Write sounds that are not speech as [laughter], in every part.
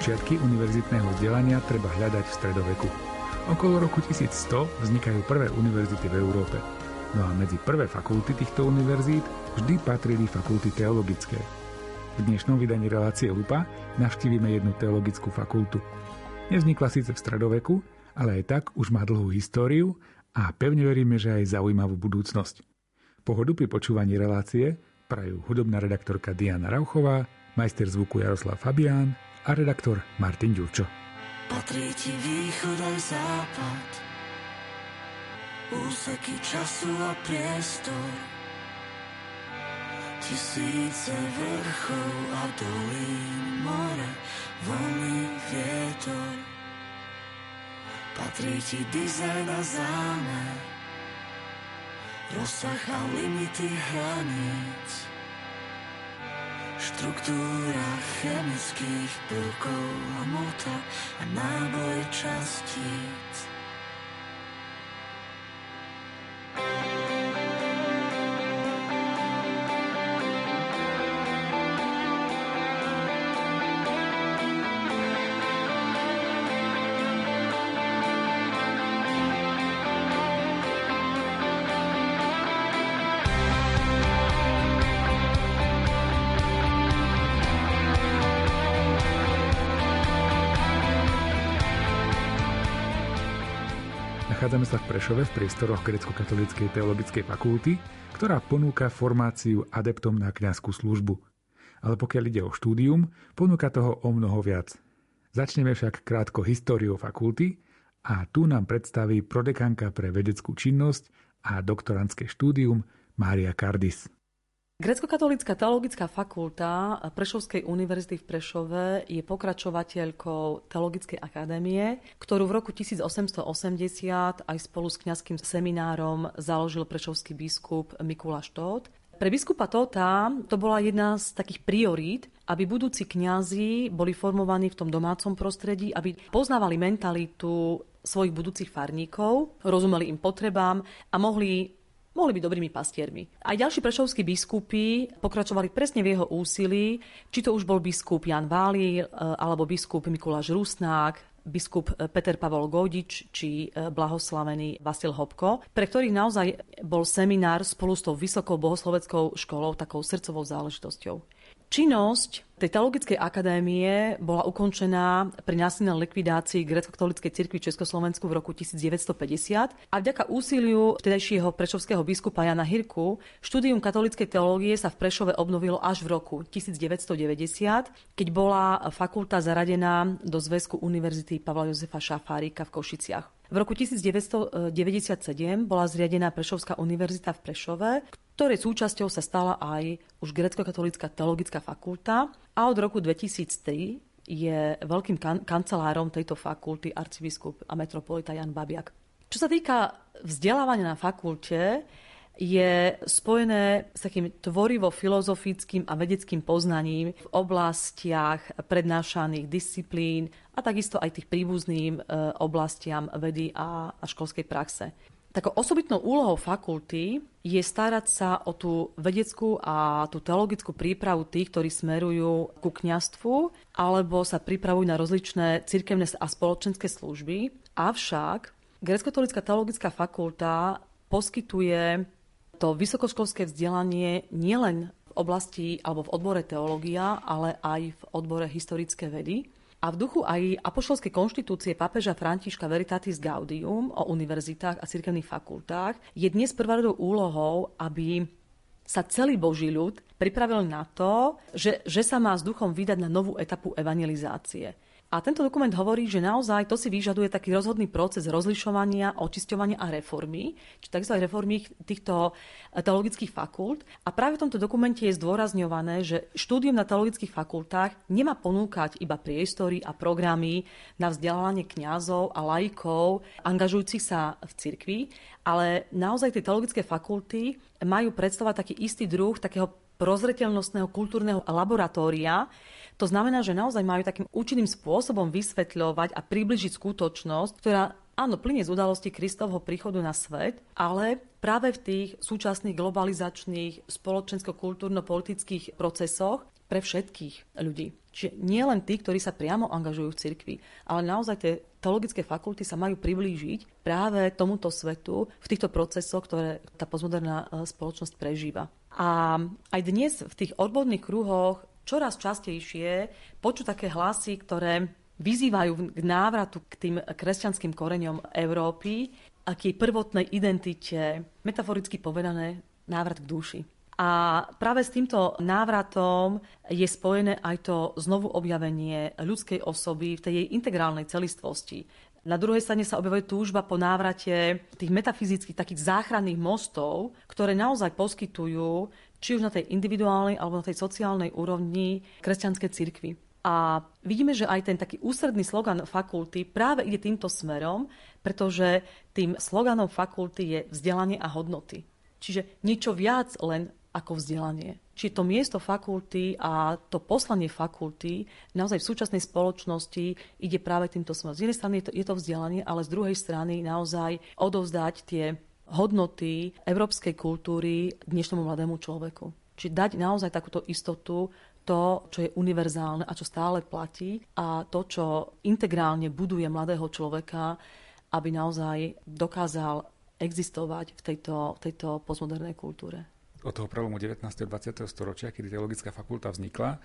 Počiatky univerzitného vzdelania treba hľadať v stredoveku. Okolo roku 1100 vznikajú prvé univerzity v Európe. No a medzi prvé fakulty týchto univerzít vždy patrili fakulty teologické. V dnešnom vydaní relácie Lupa navštívime jednu teologickú fakultu. Nevznikla síce v stredoveku, ale aj tak už má dlhú históriu a pevne veríme, že aj zaujímavú budúcnosť. Pohodu pri počúvaní relácie prajú hudobná redaktorka Diana Rauchová, majster zvuku Jaroslav Fabián a redaktor Martin Ďurčo. Patrí ti východ aj západ, úseky času a priestor, tisíce vrchov a dolín, more, voľný vietor. Patrí ti dizajn a zámer, rozsah a limity hraníc, Štruktúra chemických prvkov a mota a náboj častíc. Nachádzame sa v Prešove v priestoroch Grecko-katolíckej teologickej fakulty, ktorá ponúka formáciu adeptom na kňazskú službu. Ale pokiaľ ide o štúdium, ponúka toho o mnoho viac. Začneme však krátko históriou fakulty a tu nám predstaví prodekanka pre vedeckú činnosť a doktorantské štúdium Mária Kardis. Grecko-katolícka teologická fakulta Prešovskej univerzity v Prešove je pokračovateľkou Teologickej akadémie, ktorú v roku 1880 aj spolu s kňazským seminárom založil prešovský biskup Mikuláš Tóth. Pre biskupa Tóta to bola jedna z takých priorít, aby budúci kňazi boli formovaní v tom domácom prostredí, aby poznávali mentalitu svojich budúcich farníkov, rozumeli im potrebám a mohli mohli byť dobrými pastiermi. Aj ďalší prešovskí biskupy pokračovali presne v jeho úsilí, či to už bol biskup Jan Váli, e, alebo biskup Mikuláš Rusnák, biskup e, Peter Pavol Godič či e, blahoslavený Vasil Hopko, pre ktorých naozaj bol seminár spolu s tou vysokou bohosloveckou školou takou srdcovou záležitosťou. Činnosť tej teologickej akadémie bola ukončená pri násilnej likvidácii grecko-katolíckej cirkvi v Československu v roku 1950 a vďaka úsiliu vtedajšieho prešovského biskupa Jana Hirku štúdium katolíckej teológie sa v Prešove obnovilo až v roku 1990, keď bola fakulta zaradená do Zväzku Univerzity Pavla Jozefa Šafárika v Košiciach. V roku 1997 bola zriadená Prešovská univerzita v Prešove, ktorej súčasťou sa stala aj už grecko-katolická teologická fakulta a od roku 2003 je veľkým kan- kancelárom tejto fakulty arcibiskup a metropolita Jan Babiak. Čo sa týka vzdelávania na fakulte, je spojené s takým tvorivo-filozofickým a vedeckým poznaním v oblastiach prednášaných disciplín a takisto aj tých príbuzným e, oblastiam vedy a, školskej praxe. Takou osobitnou úlohou fakulty je starať sa o tú vedeckú a tú teologickú prípravu tých, ktorí smerujú ku kňastvu alebo sa pripravujú na rozličné cirkevné a spoločenské služby. Avšak Grecko-katolická teologická fakulta poskytuje to vysokoškolské vzdelanie nielen v oblasti alebo v odbore teológia, ale aj v odbore historické vedy. A v duchu aj apoštolskej konštitúcie pápeža Františka Veritatis Gaudium o univerzitách a cirkevných fakultách je dnes prvoradou úlohou, aby sa celý Boží ľud pripravil na to, že, že sa má s duchom vydať na novú etapu evangelizácie. A tento dokument hovorí, že naozaj to si vyžaduje taký rozhodný proces rozlišovania, očisťovania a reformy, či aj reformy týchto eh, teologických fakult. A práve v tomto dokumente je zdôrazňované, že štúdium na teologických fakultách nemá ponúkať iba priestory a programy na vzdelávanie kňazov a laikov, angažujúcich sa v cirkvi, ale naozaj tie teologické fakulty majú predstavovať taký istý druh takého prozreteľnostného kultúrneho laboratória, to znamená, že naozaj majú takým účinným spôsobom vysvetľovať a približiť skutočnosť, ktorá áno, plinie z udalosti Kristovho príchodu na svet, ale práve v tých súčasných globalizačných spoločensko-kultúrno-politických procesoch pre všetkých ľudí. Čiže nie len tí, ktorí sa priamo angažujú v cirkvi, ale naozaj tie teologické fakulty sa majú priblížiť práve tomuto svetu v týchto procesoch, ktoré tá postmoderná e, spoločnosť prežíva. A aj dnes v tých odborných kruhoch čoraz častejšie počuť také hlasy, ktoré vyzývajú k návratu k tým kresťanským koreňom Európy a k jej prvotnej identite, metaforicky povedané, návrat k duši. A práve s týmto návratom je spojené aj to znovu objavenie ľudskej osoby v tej jej integrálnej celistvosti. Na druhej strane sa objavuje túžba po návrate tých metafyzických takých záchranných mostov, ktoré naozaj poskytujú či už na tej individuálnej alebo na tej sociálnej úrovni kresťanskej cirkvi. A vidíme, že aj ten taký ústredný slogan fakulty práve ide týmto smerom, pretože tým sloganom fakulty je vzdelanie a hodnoty. Čiže niečo viac len ako vzdelanie. Čiže to miesto fakulty a to poslanie fakulty naozaj v súčasnej spoločnosti ide práve týmto smerom. Z jednej strany je to, je to vzdelanie, ale z druhej strany naozaj odovzdať tie hodnoty európskej kultúry dnešnému mladému človeku. Čiže dať naozaj takúto istotu, to, čo je univerzálne a čo stále platí a to, čo integrálne buduje mladého človeka, aby naozaj dokázal existovať v tejto, v tejto postmodernej kultúre od toho prvomu 19. a 20. storočia, kedy teologická fakulta vznikla,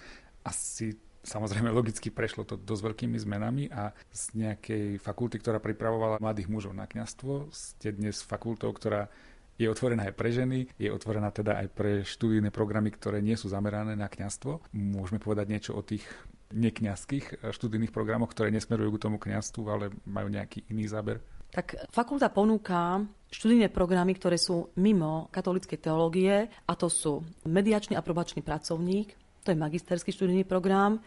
asi samozrejme logicky prešlo to dosť veľkými zmenami a z nejakej fakulty, ktorá pripravovala mladých mužov na kňastvo, ste dnes fakultou, ktorá je otvorená aj pre ženy, je otvorená teda aj pre študijné programy, ktoré nie sú zamerané na kňastvo. Môžeme povedať niečo o tých nekňazských študijných programoch, ktoré nesmerujú k tomu kňastvu, ale majú nejaký iný záber? Tak fakulta ponúka študijné programy, ktoré sú mimo katolíckej teológie a to sú mediačný a probačný pracovník, to je magisterský študijný program,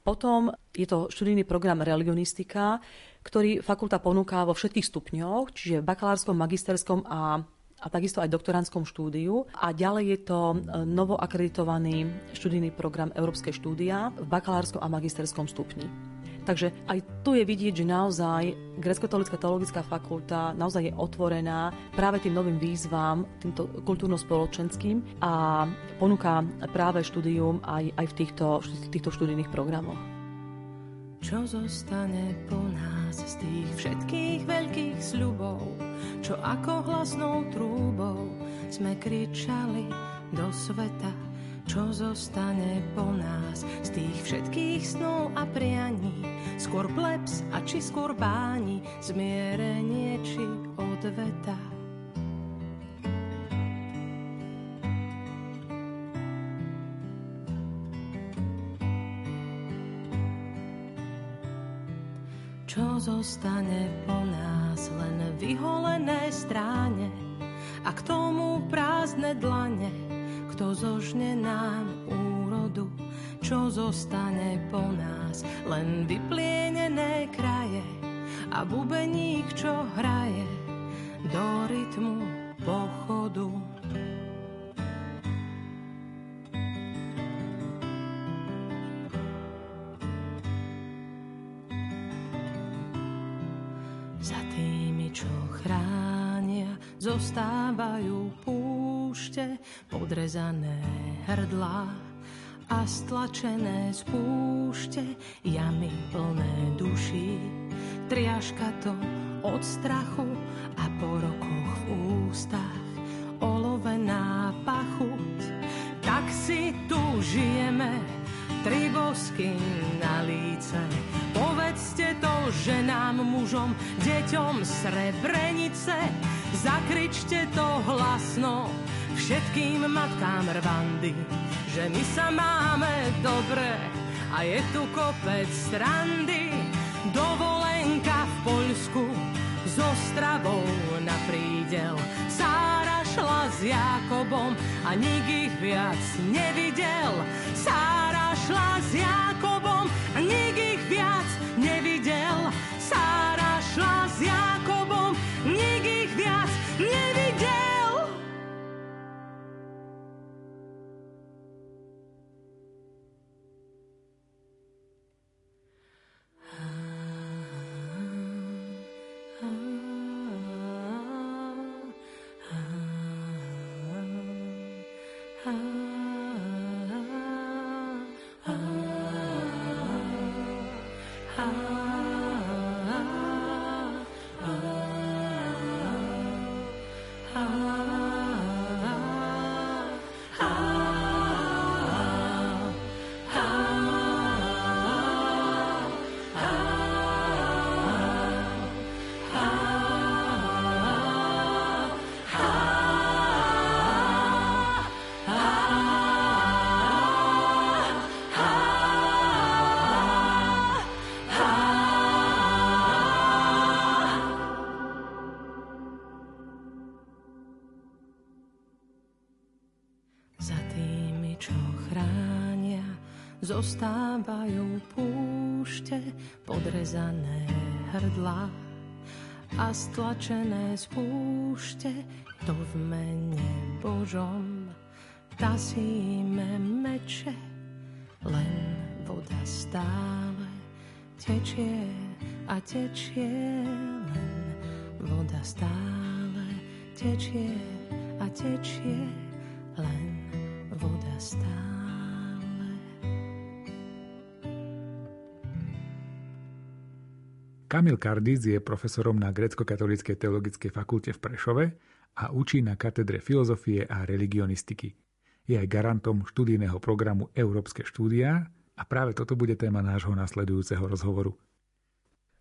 potom je to študijný program religionistika, ktorý fakulta ponúka vo všetkých stupňoch, čiže v bakalárskom, magisterskom a a takisto aj doktorandskom štúdiu. A ďalej je to e, novo akreditovaný študijný program Európske štúdia v bakalárskom a magisterskom stupni. Takže aj tu je vidieť, že naozaj Grecko-katolická teologická fakulta naozaj je otvorená práve tým novým výzvam, týmto kultúrno-spoločenským a ponúka práve štúdium aj, aj v týchto, týchto študijných programoch. Čo zostane po nás z tých všetkých veľkých sľubov, čo ako hlasnou trúbou sme kričali do sveta, čo zostane po nás z tých všetkých snov a prianí, skôr plebs a či skôr báni, zmierenie či odveta. Čo zostane po nás, len vyholené stráne a k tomu prázdne dlane, kto zožne nám úrodu. Čo zostane po nás, len vyplienené kraje a bubeník, čo hraje do rytmu pochodu. zostávajú púšte, podrezané hrdlá a stlačené z púšte, jamy plné duší. Triaška to od strachu a po rokoch v ústach olovená pachuť. Tak si tu žijeme, tri bosky na líce. Povedzte to ženám, mužom, deťom Srebrenice, Zakričte to hlasno všetkým matkám Rwandy, že my sa máme dobre a je tu kopec strandy. Dovolenka v Poľsku s Ostravou na prídel. Sára šla s Jakobom a nik ich viac nevidel. Sára šla s Jakobom a nik zostávajú púšte, podrezané hrdla a stlačené z púšte, to v mene Božom tasíme meče, len voda stále tečie a tečie, len voda stále tečie a tečie, len voda stále. Kamil Kardic je profesorom na grecko-katolíckej teologickej fakulte v Prešove a učí na katedre filozofie a religionistiky. Je aj garantom študijného programu Európske štúdia a práve toto bude téma nášho nasledujúceho rozhovoru.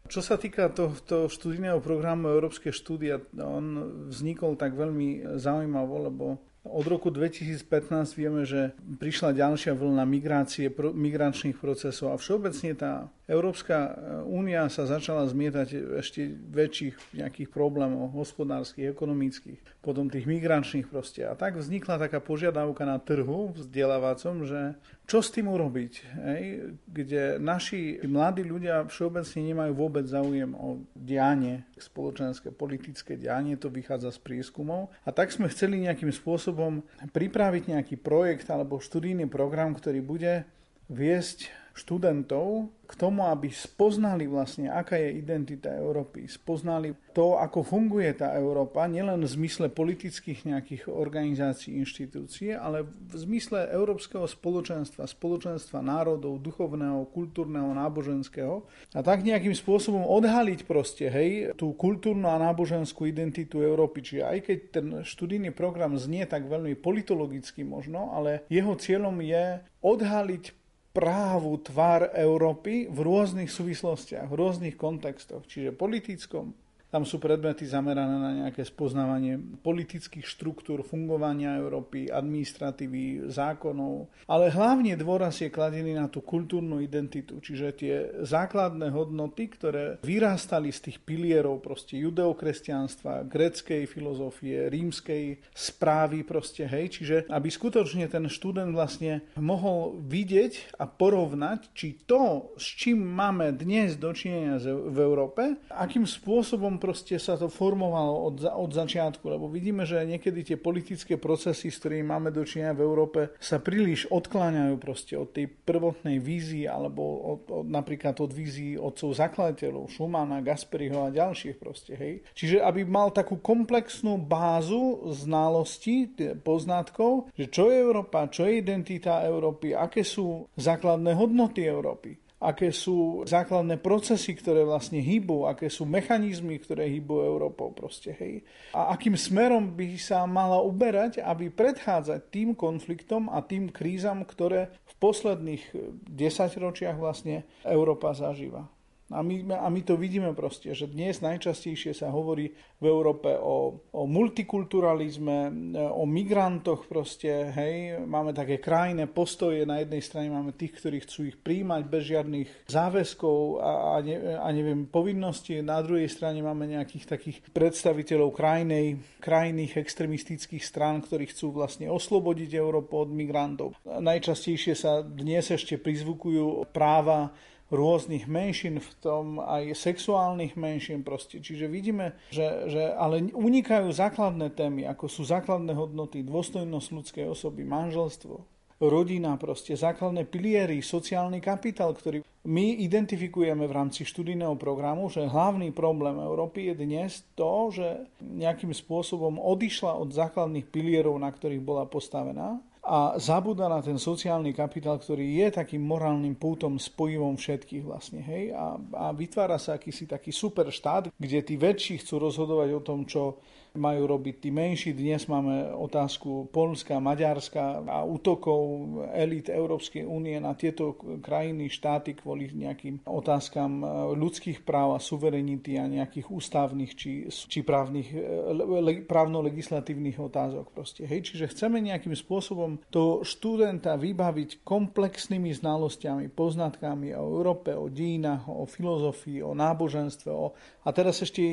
Čo sa týka tohto študijného programu Európske štúdia, on vznikol tak veľmi zaujímavo, lebo od roku 2015 vieme, že prišla ďalšia vlna migrácie, pro, migračných procesov a všeobecne tá Európska únia sa začala zmietať ešte väčších nejakých problémov hospodárskych, ekonomických, potom tých migračných proste. A tak vznikla taká požiadavka na trhu vzdelávacom, že čo s tým urobiť, hej? kde naši mladí ľudia všeobecne nemajú vôbec záujem o dianie, spoločenské, politické dianie, to vychádza z prieskumov. A tak sme chceli nejakým spôsobom pripraviť nejaký projekt alebo študijný program, ktorý bude viesť študentov k tomu, aby spoznali vlastne, aká je identita Európy, spoznali to, ako funguje tá Európa, nielen v zmysle politických nejakých organizácií, inštitúcií, ale v zmysle európskeho spoločenstva, spoločenstva národov, duchovného, kultúrneho, náboženského. A tak nejakým spôsobom odhaliť proste, hej, tú kultúrnu a náboženskú identitu Európy. Čiže aj keď ten študijný program znie tak veľmi politologicky možno, ale jeho cieľom je odhaliť právu tvár Európy v rôznych súvislostiach, v rôznych kontextoch, čiže politickom, tam sú predmety zamerané na nejaké spoznávanie politických štruktúr, fungovania Európy, administratívy, zákonov. Ale hlavne dôraz je kladený na tú kultúrnu identitu, čiže tie základné hodnoty, ktoré vyrastali z tých pilierov proste judeokresťanstva, greckej filozofie, rímskej správy proste, hej. Čiže aby skutočne ten študent vlastne mohol vidieť a porovnať, či to, s čím máme dnes dočinenia v Európe, akým spôsobom proste sa to formovalo od, od začiatku, lebo vidíme, že niekedy tie politické procesy, s ktorými máme dočinenia v Európe, sa príliš odkláňajú proste od tej prvotnej vízii, alebo od, od, napríklad od vízii otcov zakladateľov, Schumana, Gasperiho a ďalších proste, hej. Čiže aby mal takú komplexnú bázu znalostí, poznatkov, že čo je Európa, čo je identita Európy, aké sú základné hodnoty Európy aké sú základné procesy, ktoré vlastne hýbu, aké sú mechanizmy, ktoré hýbu Európou proste, hej. A akým smerom by sa mala uberať, aby predchádzať tým konfliktom a tým krízam, ktoré v posledných desaťročiach vlastne Európa zažíva. A my, a my to vidíme proste, že dnes najčastejšie sa hovorí v Európe o, o multikulturalizme, o migrantoch proste, hej, máme také krajné postoje, na jednej strane máme tých, ktorí chcú ich príjmať bez žiadnych záväzkov a, a, ne, a neviem, povinností, na druhej strane máme nejakých takých predstaviteľov krajnej, krajných extremistických strán, ktorí chcú vlastne oslobodiť Európu od migrantov. Najčastejšie sa dnes ešte prizvukujú práva rôznych menšín, v tom aj sexuálnych menšín proste. Čiže vidíme, že, že ale unikajú základné témy, ako sú základné hodnoty, dôstojnosť ľudskej osoby, manželstvo, rodina proste, základné piliery, sociálny kapitál, ktorý my identifikujeme v rámci študijného programu, že hlavný problém Európy je dnes to, že nejakým spôsobom odišla od základných pilierov, na ktorých bola postavená a zabúda na ten sociálny kapitál, ktorý je takým morálnym pútom spojivom všetkých vlastne, hej, a, a vytvára sa akýsi taký super štát, kde tí väčší chcú rozhodovať o tom, čo majú robiť tí menší. Dnes máme otázku Polska, Maďarska a útokov elit Európskej únie na tieto krajiny, štáty kvôli nejakým otázkam ľudských práv a suverenity a nejakých ústavných či, či právnych, le, právno-legislatívnych otázok. Proste. Hej, čiže chceme nejakým spôsobom to študenta vybaviť komplexnými znalosťami, poznatkami o Európe, o dínach, o filozofii, o náboženstve. O... A teraz ešte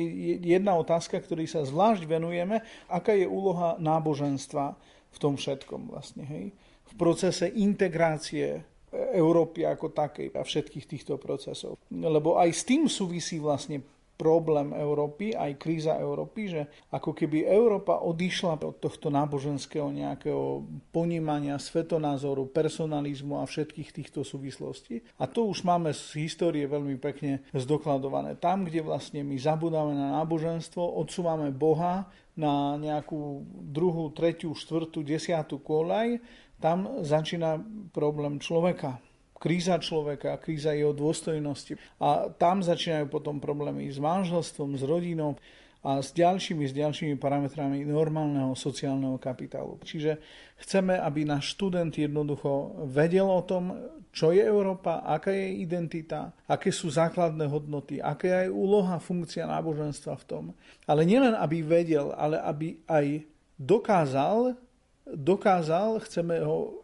jedna otázka, ktorý sa zvlášť venujeme, aká je úloha náboženstva v tom všetkom vlastne, hej? V procese integrácie Európy ako takej a všetkých týchto procesov. Lebo aj s tým súvisí vlastne problém Európy, aj kríza Európy, že ako keby Európa odišla od tohto náboženského nejakého ponímania svetonázoru, personalizmu a všetkých týchto súvislostí. A to už máme z histórie veľmi pekne zdokladované. Tam, kde vlastne my zabudáme na náboženstvo, odsúvame Boha na nejakú druhú, tretiu, štvrtú, desiatú kolaj, tam začína problém človeka kríza človeka, kríza jeho dôstojnosti. A tam začínajú potom problémy s manželstvom, s rodinou a s ďalšími, s ďalšími parametrami normálneho sociálneho kapitálu. Čiže chceme, aby náš študent jednoducho vedel o tom, čo je Európa, aká je identita, aké sú základné hodnoty, aká je úloha, funkcia náboženstva v tom. Ale nielen, aby vedel, ale aby aj dokázal, dokázal, chceme ho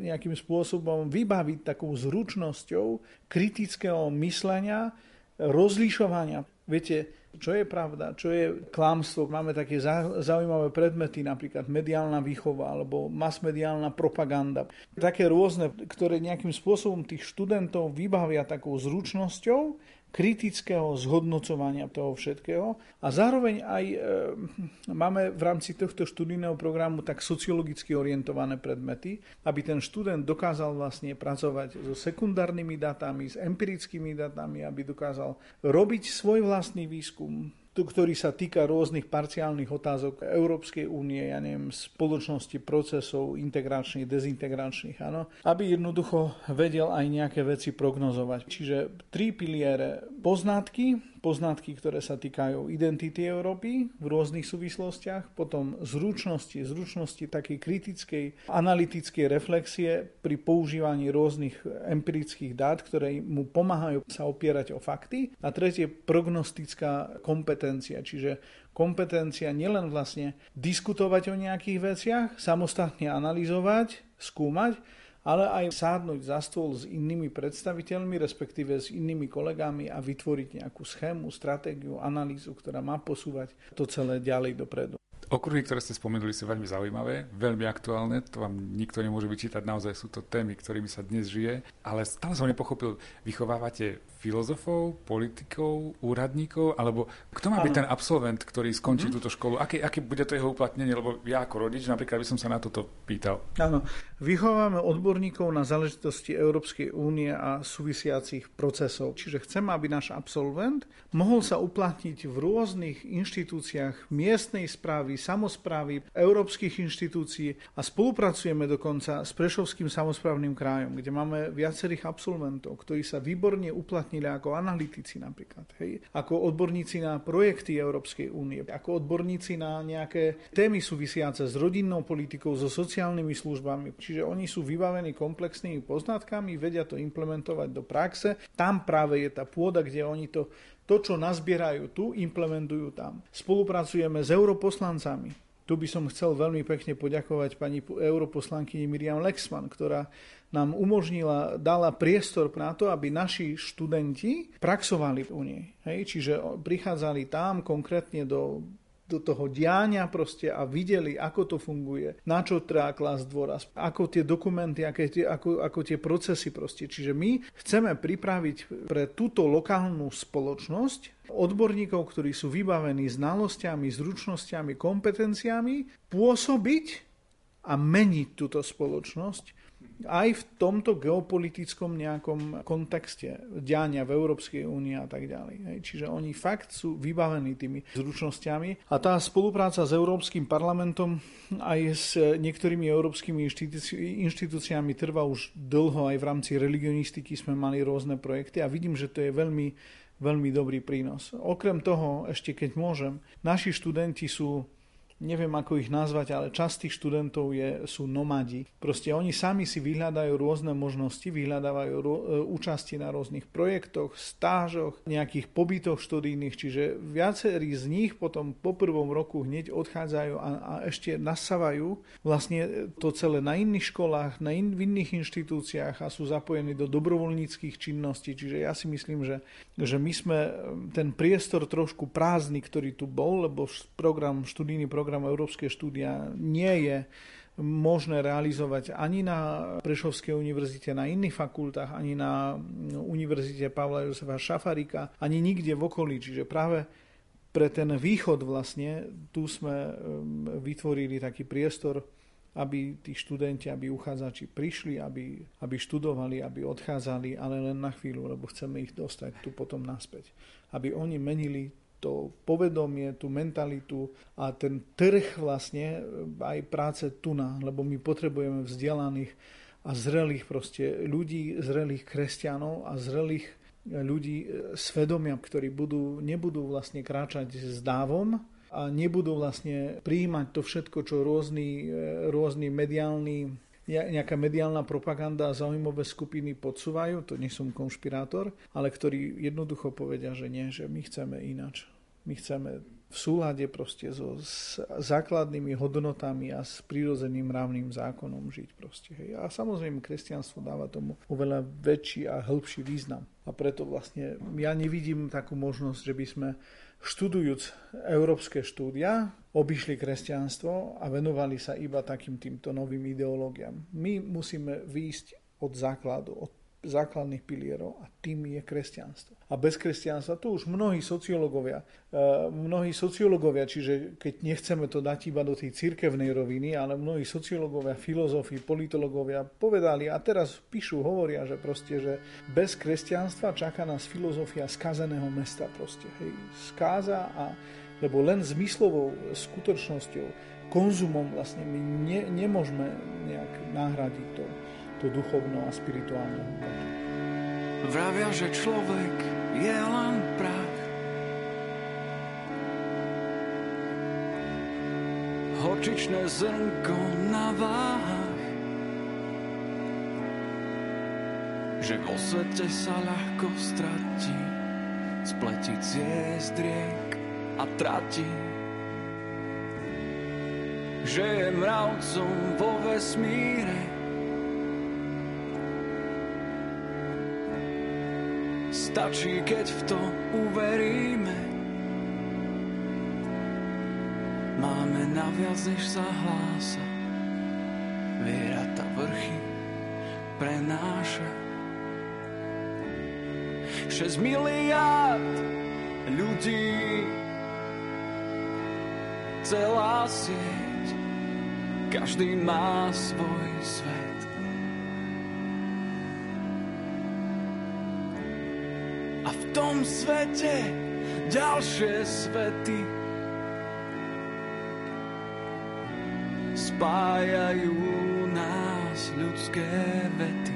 nejakým spôsobom vybaviť takou zručnosťou kritického myslenia, rozlišovania. Viete, čo je pravda, čo je klamstvo. Máme také zaujímavé predmety, napríklad mediálna výchova alebo masmediálna propaganda. Také rôzne, ktoré nejakým spôsobom tých študentov vybavia takou zručnosťou, kritického zhodnocovania toho všetkého. A zároveň aj e, máme v rámci tohto študijného programu tak sociologicky orientované predmety, aby ten študent dokázal vlastne pracovať so sekundárnymi datami, s empirickými datami, aby dokázal robiť svoj vlastný výskum, ktorý sa týka rôznych parciálnych otázok Európskej únie, ja neviem, spoločnosti, procesov integračných, dezintegračných, áno, aby jednoducho vedel aj nejaké veci prognozovať. Čiže tri piliere poznatky, poznatky, ktoré sa týkajú identity Európy v rôznych súvislostiach, potom zručnosti, zručnosti takej kritickej analytickej reflexie pri používaní rôznych empirických dát, ktoré mu pomáhajú sa opierať o fakty. A tretie, prognostická kompetencia, čiže kompetencia nielen vlastne diskutovať o nejakých veciach, samostatne analyzovať, skúmať, ale aj sádnuť za stôl s inými predstaviteľmi, respektíve s inými kolegami a vytvoriť nejakú schému, stratégiu, analýzu, ktorá má posúvať to celé ďalej dopredu. Okruhy, ktoré ste spomenuli, sú veľmi zaujímavé, veľmi aktuálne, to vám nikto nemôže vyčítať, naozaj sú to témy, ktorými sa dnes žije, ale stále som nepochopil, vychovávate filozofov, politikov, úradníkov, alebo kto má byť ten absolvent, ktorý skončí mm-hmm. túto školu? Aké, aké bude to jeho uplatnenie? Lebo ja ako rodič napríklad by som sa na toto pýtal. Áno, vychováme odborníkov na záležitosti Európskej únie a súvisiacich procesov. Čiže chceme, aby náš absolvent mohol sa uplatniť v rôznych inštitúciách miestnej správy, samozprávy, európskych inštitúcií a spolupracujeme dokonca s Prešovským samozprávnym krajom, kde máme viacerých absolventov, ktorí sa výborne uplatňujú uplatnili ako analytici napríklad, hej, ako odborníci na projekty Európskej únie, ako odborníci na nejaké témy súvisiace s rodinnou politikou, so sociálnymi službami. Čiže oni sú vybavení komplexnými poznatkami, vedia to implementovať do praxe. Tam práve je tá pôda, kde oni to to, čo nazbierajú tu, implementujú tam. Spolupracujeme s europoslancami. Tu by som chcel veľmi pekne poďakovať pani europoslankyni Miriam Lexman, ktorá nám umožnila, dala priestor na to, aby naši študenti praxovali u nej. Hej? Čiže prichádzali tam konkrétne do do toho diania proste a videli, ako to funguje, na čo treba klásť dôraz, ako tie dokumenty, aké tie, ako, ako tie procesy proste. Čiže my chceme pripraviť pre túto lokálnu spoločnosť odborníkov, ktorí sú vybavení znalosťami, zručnosťami, kompetenciami, pôsobiť a meniť túto spoločnosť aj v tomto geopolitickom nejakom kontexte diania v Európskej únii a tak ďalej. Čiže oni fakt sú vybavení tými zručnosťami a tá spolupráca s Európskym parlamentom aj s niektorými európskymi inštitúciami trvá už dlho, aj v rámci religionistiky sme mali rôzne projekty a vidím, že to je veľmi, veľmi dobrý prínos. Okrem toho, ešte keď môžem, naši študenti sú neviem ako ich nazvať, ale časť tých študentov je, sú nomadi. Proste oni sami si vyhľadajú rôzne možnosti, vyhľadávajú ro, e, účasti na rôznych projektoch, stážoch, nejakých pobytoch študijných, čiže viacerí z nich potom po prvom roku hneď odchádzajú a, a ešte nasávajú vlastne to celé na iných školách, na in, v iných inštitúciách a sú zapojení do dobrovoľníckých činností. Čiže ja si myslím, že, že my sme ten priestor trošku prázdny, ktorý tu bol, lebo program, študijný program program Európske štúdia nie je možné realizovať ani na Prešovskej univerzite, na iných fakultách, ani na Univerzite Pavla Josefa Šafarika, ani nikde v okolí. Čiže práve pre ten východ vlastne tu sme vytvorili taký priestor, aby tí študenti, aby uchádzači prišli, aby, aby študovali, aby odchádzali, ale len na chvíľu, lebo chceme ich dostať tu potom naspäť. Aby oni menili to povedomie, tú mentalitu a ten trh vlastne aj práce tu na, lebo my potrebujeme vzdelaných a zrelých proste ľudí, zrelých kresťanov a zrelých ľudí svedomia, ktorí budú, nebudú vlastne kráčať s dávom a nebudú vlastne prijímať to všetko, čo rôzny, rôzny mediálny nejaká mediálna propaganda a zaujímavé skupiny podsúvajú, to nie som konšpirátor, ale ktorí jednoducho povedia, že nie, že my chceme ináč. My chceme v súlade proste so s základnými hodnotami a s prírodzeným mravným zákonom žiť proste. Hej. A samozrejme kresťanstvo dáva tomu oveľa väčší a hĺbší význam. A preto vlastne ja nevidím takú možnosť, že by sme študujúc európske štúdia, obišli kresťanstvo a venovali sa iba takým týmto novým ideológiám. My musíme výjsť od základu, od základných pilierov a tým je kresťanstvo. A bez kresťanstva tu už mnohí sociológovia, uh, mnohí sociológovia, čiže keď nechceme to dať iba do tej cirkevnej roviny, ale mnohí sociológovia, filozofi, politológovia povedali a teraz píšu, hovoria, že proste, že bez kresťanstva čaká nás filozofia skazeného mesta proste. Hej, skáza a lebo len zmyslovou skutočnosťou, konzumom vlastne my ne, nemôžeme nejak nahradiť to to duchovno a spirituálne. Vravia, že človek je len prach. Horčičné zrnko na váhach. Že vo svete sa ľahko stratí, spletí ciest riek a trati. Že je mravcom vo vesmíre, Stačí, keď v to uveríme. Máme naviac, než sa hlása. Viera tá vrchy prenáša. 6 miliard ľudí celá sieť každý má svoj svet tom svete ďalšie svety spájajú nás ľudské vety.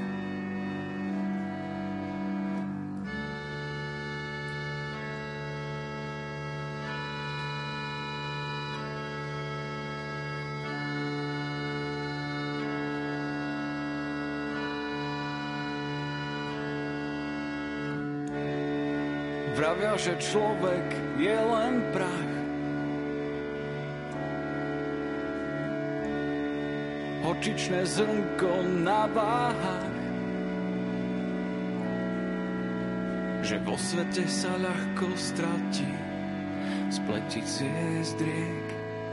Vravia, že človek je len prach. Hočičné zrnko na váhach. Že vo svete sa ľahko stratí, spletí ciest riek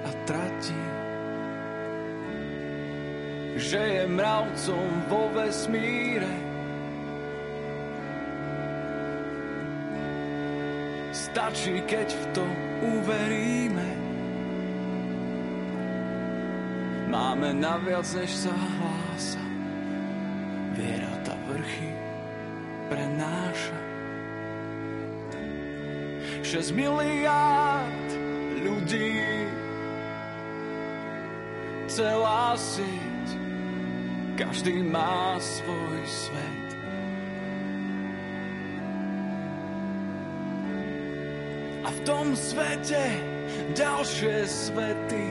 a tratí. Že je mravcom vo vesmíre, Stačí, keď v to uveríme. Máme naviac, než sa hlása. Viera tá vrchy prenáša. 6 miliárd ľudí celá sieť každý má svoj svet tom svete ďalšie svety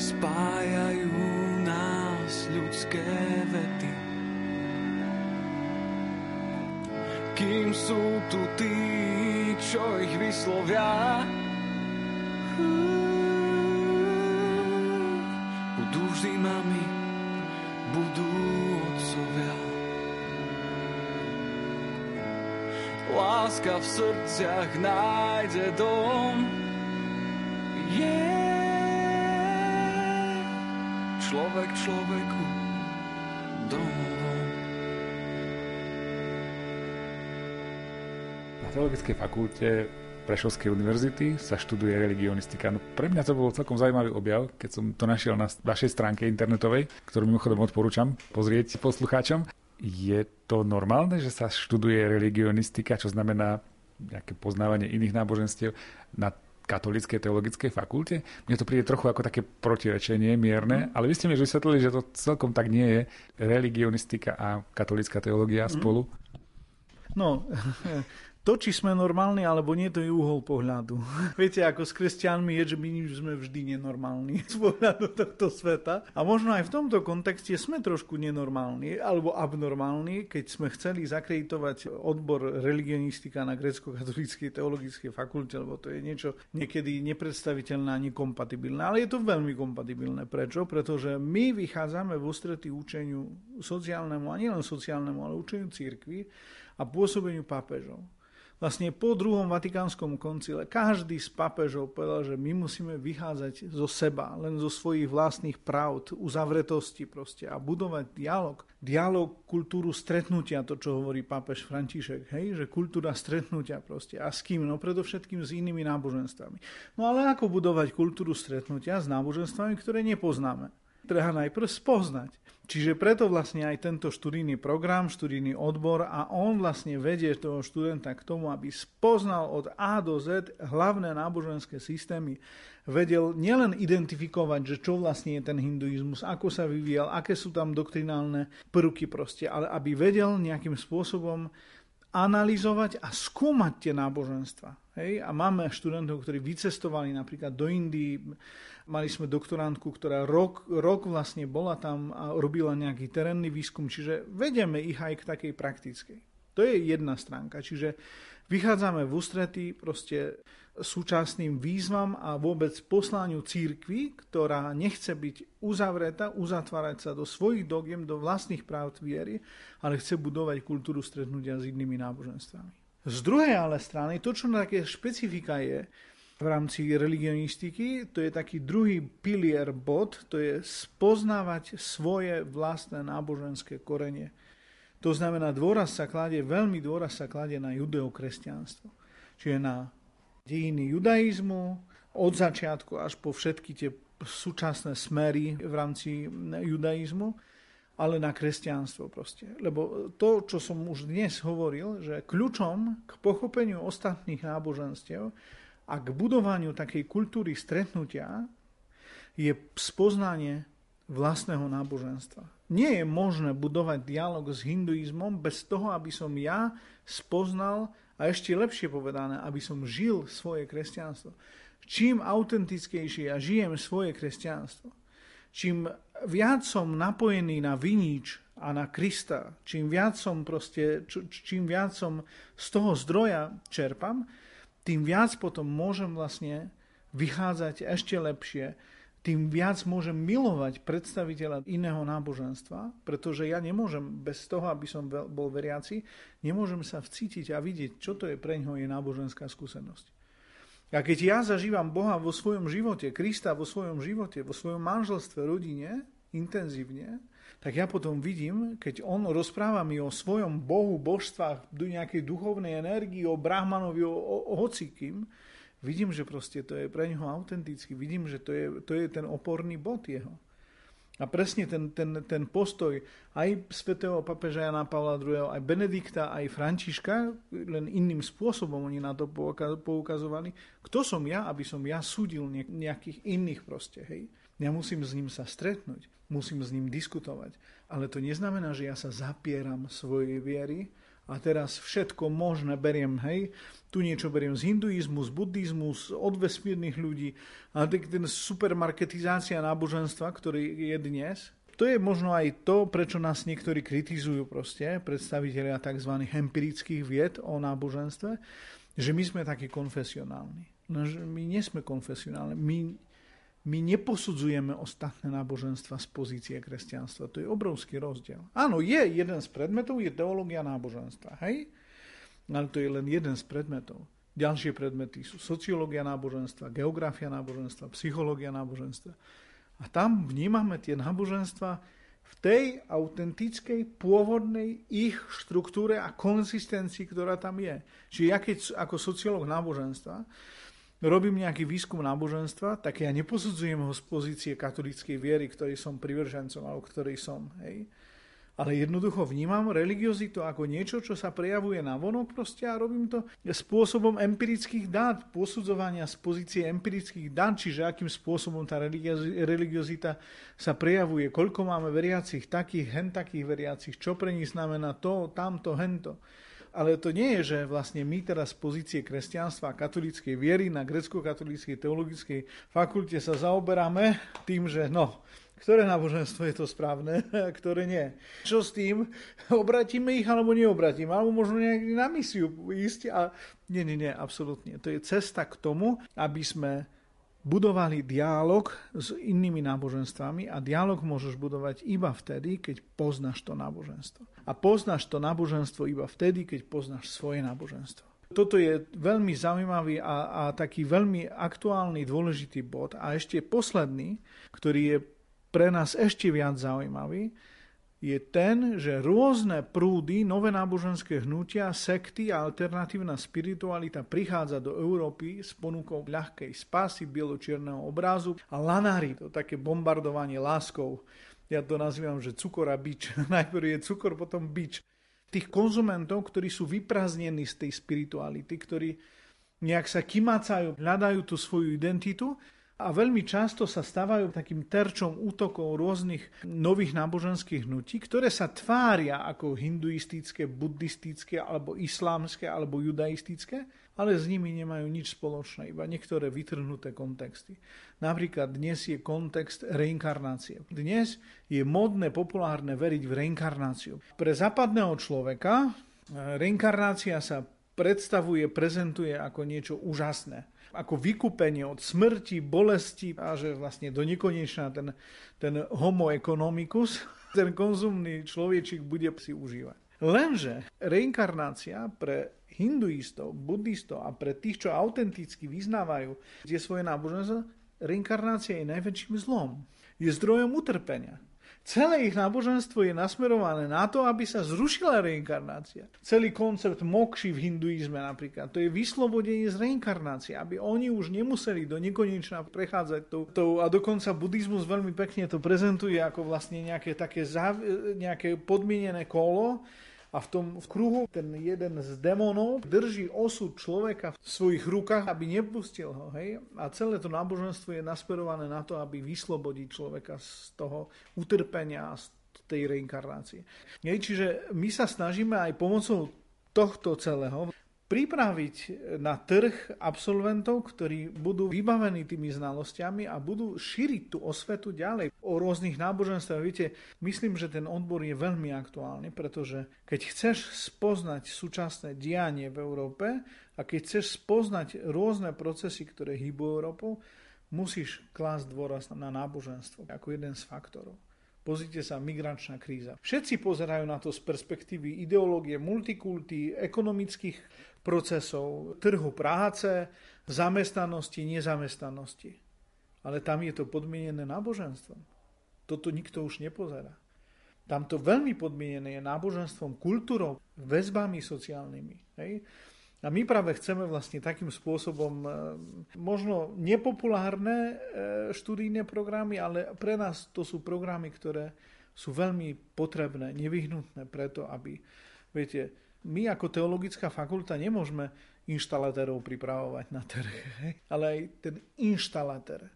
spájajú nás ľudské vety. Kým sú tu tí, čo ich vyslovia, budú vždy mami, budú otcovia. Láska v srdciach nájde dom. Yeah. Človek človeku domov. Na teologickej fakulte Prešovskej univerzity sa študuje religionistika. No pre mňa to bol celkom zaujímavý objav, keď som to našiel na vašej stránke internetovej, ktorú mimochodom odporúčam pozrieť poslucháčom. Je to normálne, že sa študuje religionistika, čo znamená nejaké poznávanie iných náboženstiev na katolíckej teologickej fakulte. Mne to príde trochu ako také protirečenie mierne, ale vy ste mi vysvetlili, že to celkom tak nie je. Religionistika a katolícka teológia mm. spolu. No, [laughs] to, či sme normálni alebo nie, to je uhol pohľadu. [laughs] Viete, ako s kresťanmi je, že my sme vždy nenormálni [laughs] z pohľadu tohto sveta. A možno aj v tomto kontexte sme trošku nenormálni alebo abnormálni, keď sme chceli zakreditovať odbor religionistika na grecko-katolíckej teologickej fakulte, lebo to je niečo niekedy nepredstaviteľné a nekompatibilné. Ale je to veľmi kompatibilné. Prečo? Pretože my vychádzame v ústretí učeniu sociálnemu, a nielen sociálnemu, ale učeniu církvy a pôsobeniu pápežov vlastne po druhom vatikánskom koncile každý z papežov povedal, že my musíme vychádzať zo seba, len zo svojich vlastných pravd, uzavretosti proste a budovať dialog. Dialog, kultúru stretnutia, to čo hovorí pápež František, hej, že kultúra stretnutia proste. A s kým? No predovšetkým s inými náboženstvami. No ale ako budovať kultúru stretnutia s náboženstvami, ktoré nepoznáme? Treba najprv spoznať. Čiže preto vlastne aj tento študijný program, študijný odbor a on vlastne vedie toho študenta k tomu, aby spoznal od A do Z hlavné náboženské systémy. Vedel nielen identifikovať, že čo vlastne je ten hinduizmus, ako sa vyvíjal, aké sú tam doktrinálne prvky proste, ale aby vedel nejakým spôsobom analyzovať a skúmať tie náboženstva. Hej? A máme študentov, ktorí vycestovali napríklad do Indii, Mali sme doktorantku, ktorá rok, rok vlastne bola tam a robila nejaký terénny výskum, čiže vedeme ich aj k takej praktickej. To je jedna stránka, čiže vychádzame v ústretí proste súčasným výzvam a vôbec poslaniu církvy, ktorá nechce byť uzavretá, uzatvárať sa do svojich dogiem, do vlastných práv viery, ale chce budovať kultúru stretnutia s inými náboženstvami. Z druhej ale strany, to, čo na také špecifika je, v rámci religionistiky. To je taký druhý pilier bod, to je spoznávať svoje vlastné náboženské korenie. To znamená, dôraz sa kladie, veľmi dôraz sa kladie na judeokresťanstvo. Čiže na dejiny judaizmu, od začiatku až po všetky tie súčasné smery v rámci judaizmu, ale na kresťanstvo proste. Lebo to, čo som už dnes hovoril, že kľúčom k pochopeniu ostatných náboženstiev a k budovaniu takej kultúry stretnutia je spoznanie vlastného náboženstva. Nie je možné budovať dialog s hinduizmom bez toho, aby som ja spoznal a ešte lepšie povedané, aby som žil svoje kresťanstvo. Čím autentickejšie ja žijem svoje kresťanstvo, čím viac som napojený na vinič a na Krista, čím viac som proste, čím viac som z toho zdroja čerpam, tým viac potom môžem vlastne vychádzať ešte lepšie, tým viac môžem milovať predstaviteľa iného náboženstva, pretože ja nemôžem bez toho, aby som bol veriaci, nemôžem sa vcítiť a vidieť, čo to je pre ňoho je náboženská skúsenosť. A keď ja zažívam Boha vo svojom živote, Krista vo svojom živote, vo svojom manželstve, rodine, intenzívne, tak ja potom vidím, keď on rozpráva mi o svojom bohu, božstvách, do nejakej duchovnej energii, o brahmanovi, o, o, o hocikým, vidím, že proste to je pre neho autentický, vidím, že to je, to je ten oporný bod jeho. A presne ten, ten, ten postoj aj svätého papeža Jana Pavla II, aj Benedikta, aj Františka, len iným spôsobom oni na to poukazovali. Kto som ja, aby som ja súdil nejakých iných proste, hej? Ja musím s ním sa stretnúť musím s ním diskutovať. Ale to neznamená, že ja sa zapieram svojej viery a teraz všetko možné beriem, hej, tu niečo beriem z hinduizmu, z buddhizmu, od vesmírnych ľudí, ale ten supermarketizácia náboženstva, ktorý je dnes, to je možno aj to, prečo nás niektorí kritizujú proste, predstaviteľia tzv. empirických vied o náboženstve, že my sme takí konfesionálni. No, že my nie sme konfesionálni. My my neposudzujeme ostatné náboženstva z pozície kresťanstva. To je obrovský rozdiel. Áno, je jeden z predmetov, je teológia náboženstva. Hej? Ale to je len jeden z predmetov. Ďalšie predmety sú sociológia náboženstva, geografia náboženstva, psychológia náboženstva. A tam vnímame tie náboženstva v tej autentickej, pôvodnej ich štruktúre a konzistencii, ktorá tam je. Čiže ja keď ako sociológ náboženstva robím nejaký výskum náboženstva, tak ja neposudzujem ho z pozície katolíckej viery, ktorej som privržencom, alebo ktorej som. Hej ale jednoducho vnímam religiozitu ako niečo, čo sa prejavuje na vonok proste a robím to spôsobom empirických dát, posudzovania z pozície empirických dát, čiže akým spôsobom tá religiozita sa prejavuje, koľko máme veriacich, takých, hen takých veriacich, čo pre nich znamená to, tamto, hento. Ale to nie je, že vlastne my teraz z pozície kresťanstva a katolíckej viery na grecko-katolíckej teologickej fakulte sa zaoberáme tým, že no, ktoré náboženstvo je to správne a ktoré nie. Čo s tým? Obratíme ich alebo neobratíme? Alebo možno nejak na misiu ísť? A... Nie, nie, nie, absolútne. To je cesta k tomu, aby sme budovali dialog s inými náboženstvami a dialog môžeš budovať iba vtedy, keď poznáš to náboženstvo. A poznáš to náboženstvo iba vtedy, keď poznáš svoje náboženstvo. Toto je veľmi zaujímavý a, a taký veľmi aktuálny, dôležitý bod. A ešte posledný, ktorý je pre nás ešte viac zaujímavý, je ten, že rôzne prúdy, nové náboženské hnutia, sekty a alternatívna spiritualita prichádza do Európy s ponukou ľahkej spásy, bieločierneho obrazu a lanári, to také bombardovanie láskou. Ja to nazývam, že cukor a bič. [laughs] Najprv je cukor, potom bič. Tých konzumentov, ktorí sú vyprázdnení z tej spirituality, ktorí nejak sa kymacajú, hľadajú tú svoju identitu a veľmi často sa stávajú takým terčom útokov rôznych nových náboženských hnutí, ktoré sa tvária ako hinduistické, buddhistické, alebo islámske, alebo judaistické, ale s nimi nemajú nič spoločné, iba niektoré vytrhnuté kontexty. Napríklad dnes je kontext reinkarnácie. Dnes je modné, populárne veriť v reinkarnáciu. Pre západného človeka eh, reinkarnácia sa predstavuje, prezentuje ako niečo úžasné ako vykúpenie od smrti, bolesti a že vlastne do nekonečna ten, ten homo economicus, [laughs] ten konzumný človečik bude si užívať. Lenže reinkarnácia pre hinduistov, buddhistov a pre tých, čo autenticky vyznávajú tie svoje náboženstvo, reinkarnácia je najväčším zlom. Je zdrojom utrpenia. Celé ich náboženstvo je nasmerované na to, aby sa zrušila reinkarnácia. Celý koncept mokši v hinduizme napríklad, to je vyslobodenie z reinkarnácie, aby oni už nemuseli do nekonečna prechádzať tou, tou a dokonca buddhizmus veľmi pekne to prezentuje ako vlastne nejaké také zav, nejaké podmienené kolo, a v tom v kruhu ten jeden z démonov drží osud človeka v svojich rukách, aby nepustil ho. Hej? A celé to náboženstvo je nasperované na to, aby vyslobodí človeka z toho utrpenia z tej reinkarnácie. Hej, čiže my sa snažíme aj pomocou tohto celého pripraviť na trh absolventov, ktorí budú vybavení tými znalosťami a budú šíriť tú osvetu ďalej o rôznych náboženstvách. Viete, myslím, že ten odbor je veľmi aktuálny, pretože keď chceš spoznať súčasné dianie v Európe a keď chceš spoznať rôzne procesy, ktoré hýbu Európou, musíš klásť dôraz na náboženstvo ako jeden z faktorov. Pozrite sa, migračná kríza. Všetci pozerajú na to z perspektívy ideológie multikulty, ekonomických procesov, trhu práce, zamestnanosti, nezamestnanosti. Ale tam je to podmienené náboženstvom. Toto nikto už nepozerá. Tam to veľmi podmienené je náboženstvom, kultúrou, väzbami sociálnymi. Hej? A my práve chceme vlastne takým spôsobom e, možno nepopulárne e, študijné programy, ale pre nás to sú programy, ktoré sú veľmi potrebné, nevyhnutné preto, aby, viete, my ako teologická fakulta nemôžeme inštalatérov pripravovať na trh, ale aj ten inštalatér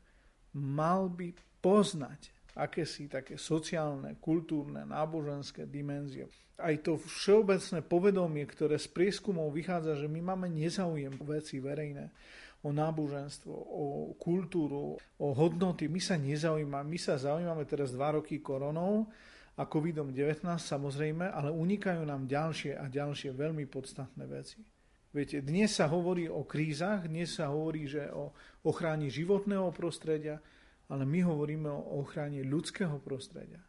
mal by poznať akési také sociálne, kultúrne, náboženské dimenzie. Aj to všeobecné povedomie, ktoré z prieskumov vychádza, že my máme nezaujem veci verejné, o náboženstvo, o kultúru, o hodnoty. My sa nezaujímame, my sa zaujímame teraz dva roky koronou a COVID-19 samozrejme, ale unikajú nám ďalšie a ďalšie veľmi podstatné veci. Viete, dnes sa hovorí o krízach, dnes sa hovorí, že o ochrane životného prostredia, ale my hovoríme o ochrane ľudského prostredia.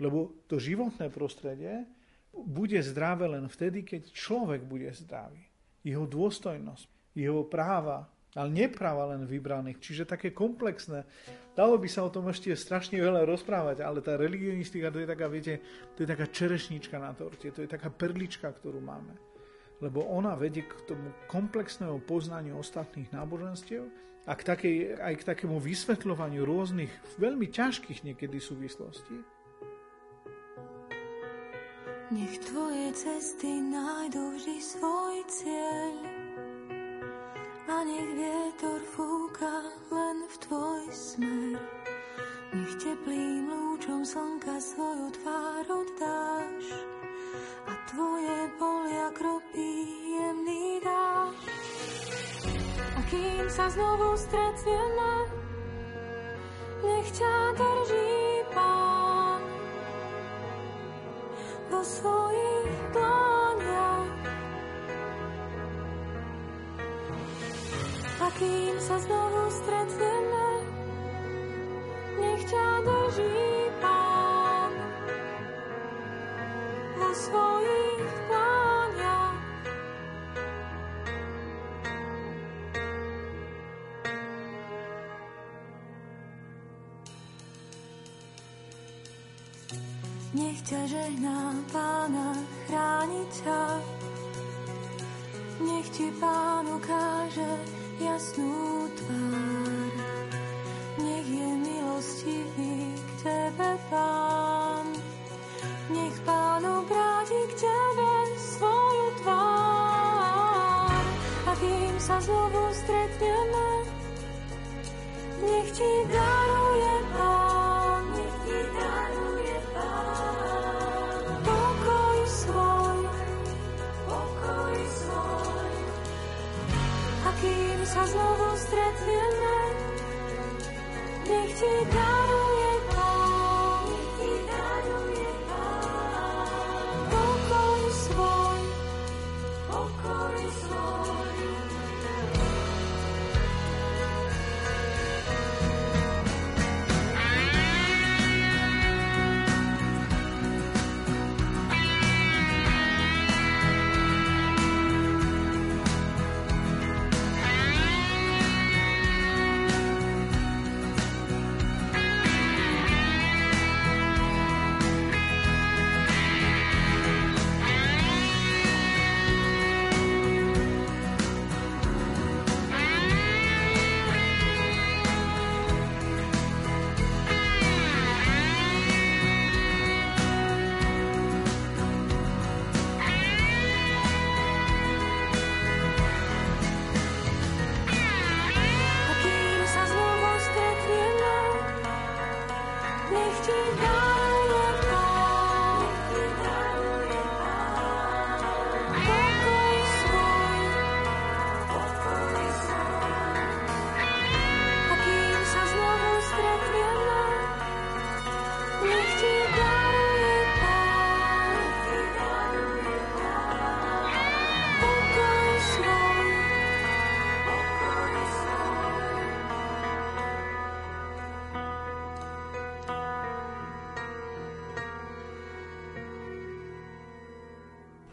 Lebo to životné prostredie bude zdravé len vtedy, keď človek bude zdravý. Jeho dôstojnosť, jeho práva, ale nepráva len vybraných. Čiže také komplexné. Dalo by sa o tom ešte strašne veľa rozprávať, ale tá religionistika to je taká, viete, to je taká čerešnička na torte, to je taká perlička, ktorú máme. Lebo ona vedie k tomu komplexnému poznaniu ostatných náboženstiev a k takej, aj k takému vysvetľovaniu rôznych veľmi ťažkých niekedy súvislostí. Nech tvoje cesty nájdú vždy svoj cieľ a nech vietor fúka len v tvoj smer. Nech teplým lúčom slnka svoju tvár oddáš a tvoje polia kropí jemný dáš. Kým sa znovu stretneme, nech ťa drží Pán vo svojich dlaniach. A kým sa znovu stretneme, nech ťa drží Pán vo svojich dlaniach. Nech ťa žehná Pána, chráni ťa. Nech ti Pán ukáže jasnú tvár. Nech je milostivý k tebe Pán. Nech Pán obráti k tebe svoju tvár. A kým sa znovu stretneme, nech ti daruje znovu stretneme, nech ti daruje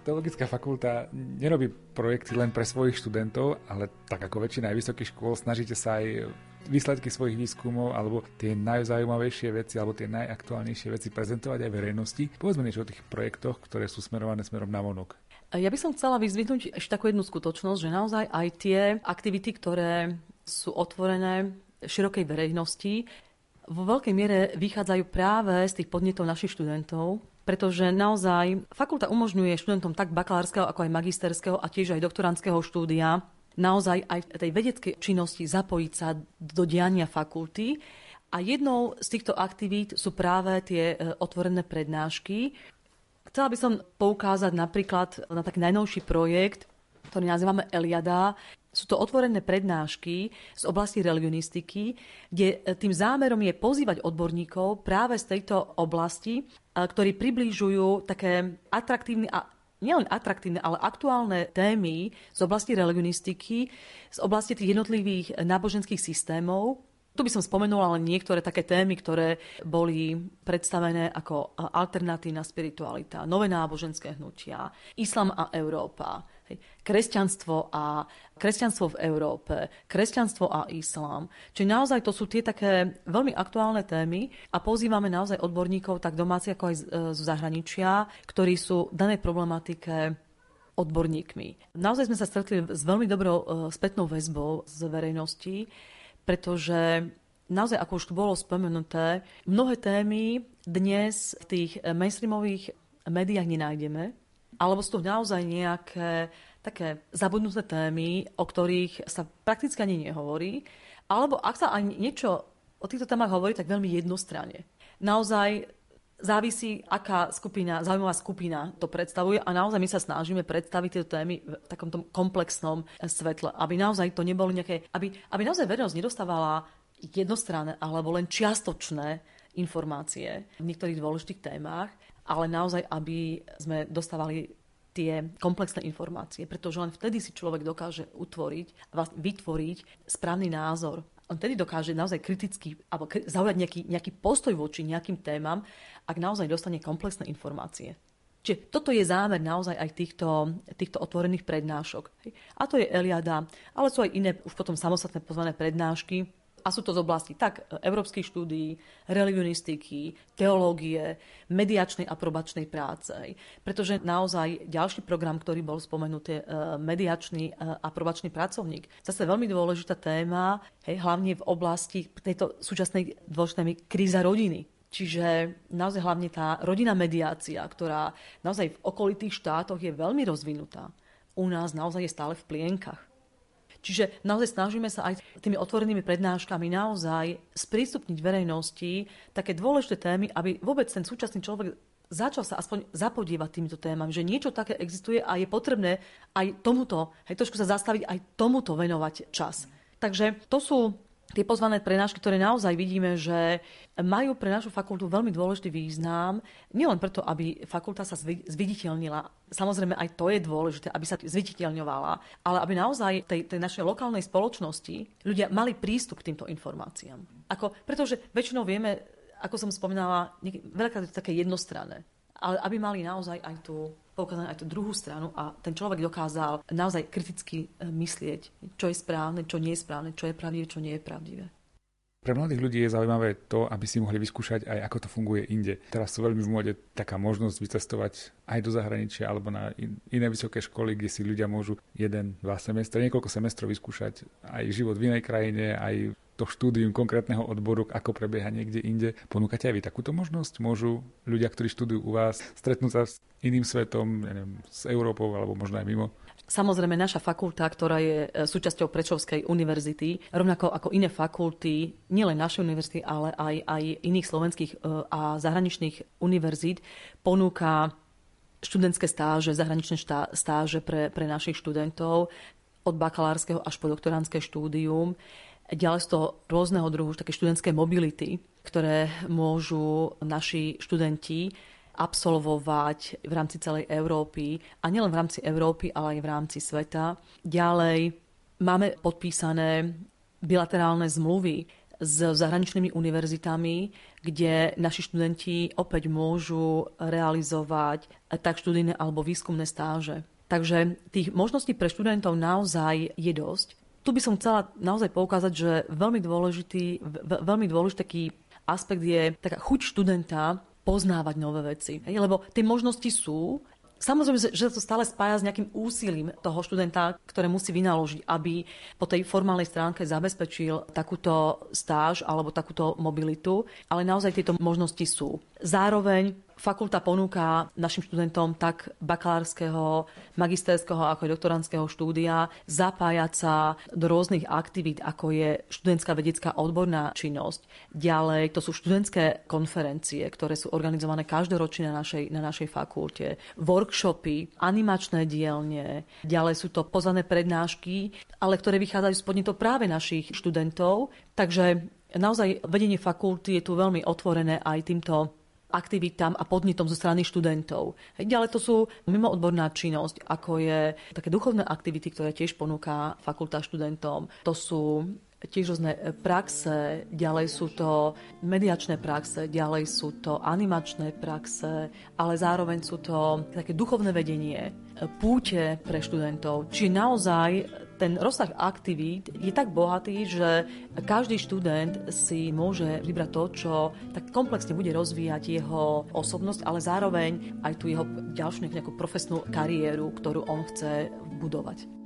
Teologická fakulta nerobí projekty len pre svojich študentov, ale tak ako väčšina aj vysokých škôl snažíte sa aj výsledky svojich výskumov alebo tie najzaujímavejšie veci alebo tie najaktuálnejšie veci prezentovať aj verejnosti. Povedzme niečo o tých projektoch, ktoré sú smerované smerom na vonok. Ja by som chcela vyzvihnúť ešte takú jednu skutočnosť, že naozaj aj tie aktivity, ktoré sú otvorené širokej verejnosti, vo veľkej miere vychádzajú práve z tých podnetov našich študentov, pretože naozaj fakulta umožňuje študentom tak bakalárskeho, ako aj magisterského a tiež aj doktorandského štúdia naozaj aj v tej vedeckej činnosti zapojiť sa do diania fakulty. A jednou z týchto aktivít sú práve tie e, otvorené prednášky. Chcela by som poukázať napríklad na taký najnovší projekt, ktorý nazývame Eliada. Sú to otvorené prednášky z oblasti religionistiky, kde tým zámerom je pozývať odborníkov práve z tejto oblasti, ktorí približujú také atraktívne a nielen atraktívne, ale aktuálne témy z oblasti religionistiky, z oblasti tých jednotlivých náboženských systémov. Tu by som spomenula len niektoré také témy, ktoré boli predstavené ako alternatívna spiritualita, nové náboženské hnutia, islam a Európa, kresťanstvo a kresťanstvo v Európe, kresťanstvo a islám. Čiže naozaj to sú tie také veľmi aktuálne témy a pozývame naozaj odborníkov tak domáci ako aj z, z zahraničia, ktorí sú danej problematike odborníkmi. Naozaj sme sa stretli s veľmi dobrou uh, spätnou väzbou z verejnosti, pretože naozaj, ako už tu bolo spomenuté, mnohé témy dnes v tých mainstreamových médiách nenájdeme, alebo sú to naozaj nejaké také zabudnuté témy, o ktorých sa prakticky ani nehovorí, alebo ak sa ani niečo o týchto témach hovorí, tak veľmi jednostranne. Naozaj závisí, aká skupina, zaujímavá skupina to predstavuje a naozaj my sa snažíme predstaviť tieto témy v takomto komplexnom svetle, aby naozaj to nebolo nejaké, aby, aby naozaj verejnosť nedostávala jednostranné alebo len čiastočné informácie v niektorých dôležitých témach, ale naozaj, aby sme dostávali tie komplexné informácie, pretože len vtedy si človek dokáže utvoriť, vytvoriť správny názor on tedy dokáže naozaj kriticky alebo zaujať nejaký, nejaký postoj voči nejakým témam, ak naozaj dostane komplexné informácie. Čiže toto je zámer naozaj aj týchto, týchto otvorených prednášok. A to je Eliada, ale sú aj iné už potom samostatné pozvané prednášky, a sú to z oblasti tak európskych štúdií, religionistiky, teológie, mediačnej a probačnej práce. Pretože naozaj ďalší program, ktorý bol spomenutý, e, mediačný e, a probačný pracovník, zase veľmi dôležitá téma, hej, hlavne v oblasti tejto súčasnej dôležitej kríza rodiny. Čiže naozaj hlavne tá rodinná mediácia, ktorá naozaj v okolitých štátoch je veľmi rozvinutá, u nás naozaj je stále v plienkach. Čiže naozaj snažíme sa aj tými otvorenými prednáškami naozaj sprístupniť verejnosti také dôležité témy, aby vôbec ten súčasný človek začal sa aspoň zapodívať týmito témami, že niečo také existuje a je potrebné aj tomuto, aj trošku sa zastaviť, aj tomuto venovať čas. Takže to sú tie pozvané prednášky, ktoré naozaj vidíme, že majú pre našu fakultu veľmi dôležitý význam, nielen preto, aby fakulta sa zviditeľnila, samozrejme aj to je dôležité, aby sa zviditeľňovala, ale aby naozaj tej, tej našej lokálnej spoločnosti ľudia mali prístup k týmto informáciám. Ako, pretože väčšinou vieme, ako som spomínala, veľakrát je to také jednostranné ale aby mali naozaj aj tú poukázané aj tú druhú stranu a ten človek dokázal naozaj kriticky e, myslieť, čo je správne, čo nie je správne, čo je pravdivé, čo nie je pravdivé. Pre mladých ľudí je zaujímavé to, aby si mohli vyskúšať aj ako to funguje inde. Teraz sú veľmi v móde taká možnosť vycestovať aj do zahraničia alebo na iné vysoké školy, kde si ľudia môžu jeden, dva semestre, niekoľko semestrov vyskúšať aj život v inej krajine, aj to štúdium konkrétneho odboru, ako prebieha niekde inde. Ponúkate aj vy takúto možnosť? Môžu ľudia, ktorí študujú u vás, stretnúť sa s iným svetom, neviem, s Európou alebo možno aj mimo? Samozrejme, naša fakulta, ktorá je e, súčasťou Prečovskej univerzity, rovnako ako iné fakulty, nielen našej univerzity, ale aj, aj iných slovenských e, a zahraničných univerzít, ponúka študentské stáže, zahraničné stáže pre, pre našich študentov od bakalárskeho až po doktoránske štúdium. Ďalej sú to rôzneho druhu také študentské mobility, ktoré môžu naši študenti absolvovať v rámci celej Európy a nielen v rámci Európy, ale aj v rámci sveta. Ďalej máme podpísané bilaterálne zmluvy s zahraničnými univerzitami, kde naši študenti opäť môžu realizovať tak študijné alebo výskumné stáže. Takže tých možností pre študentov naozaj je dosť tu by som chcela naozaj poukázať, že veľmi dôležitý, veľmi dôležitý taký aspekt je taká chuť študenta poznávať nové veci. Lebo tie možnosti sú, Samozrejme, že to stále spája s nejakým úsilím toho študenta, ktoré musí vynaložiť, aby po tej formálnej stránke zabezpečil takúto stáž alebo takúto mobilitu, ale naozaj tieto možnosti sú. Zároveň Fakulta ponúka našim študentom tak bakalárskeho, magisterského ako aj doktorandského štúdia zapájať sa do rôznych aktivít, ako je študentská vedecká odborná činnosť. Ďalej, to sú študentské konferencie, ktoré sú organizované každoročne na našej, na našej fakulte. Workshopy, animačné dielne, ďalej sú to pozvané prednášky, ale ktoré vychádzajú z podnetov práve našich študentov. Takže naozaj vedenie fakulty je tu veľmi otvorené aj týmto aktivitám a podnetom zo strany študentov. Ďalej to sú mimoodborná činnosť, ako je také duchovné aktivity, ktoré tiež ponúka fakulta študentom. To sú tiež rôzne praxe, ďalej sú to mediačné praxe, ďalej sú to animačné praxe, ale zároveň sú to také duchovné vedenie, púte pre študentov. Čiže naozaj ten rozsah aktivít je tak bohatý, že každý študent si môže vybrať to, čo tak komplexne bude rozvíjať jeho osobnosť, ale zároveň aj tú jeho ďalšiu nejakú profesnú kariéru, ktorú on chce budovať.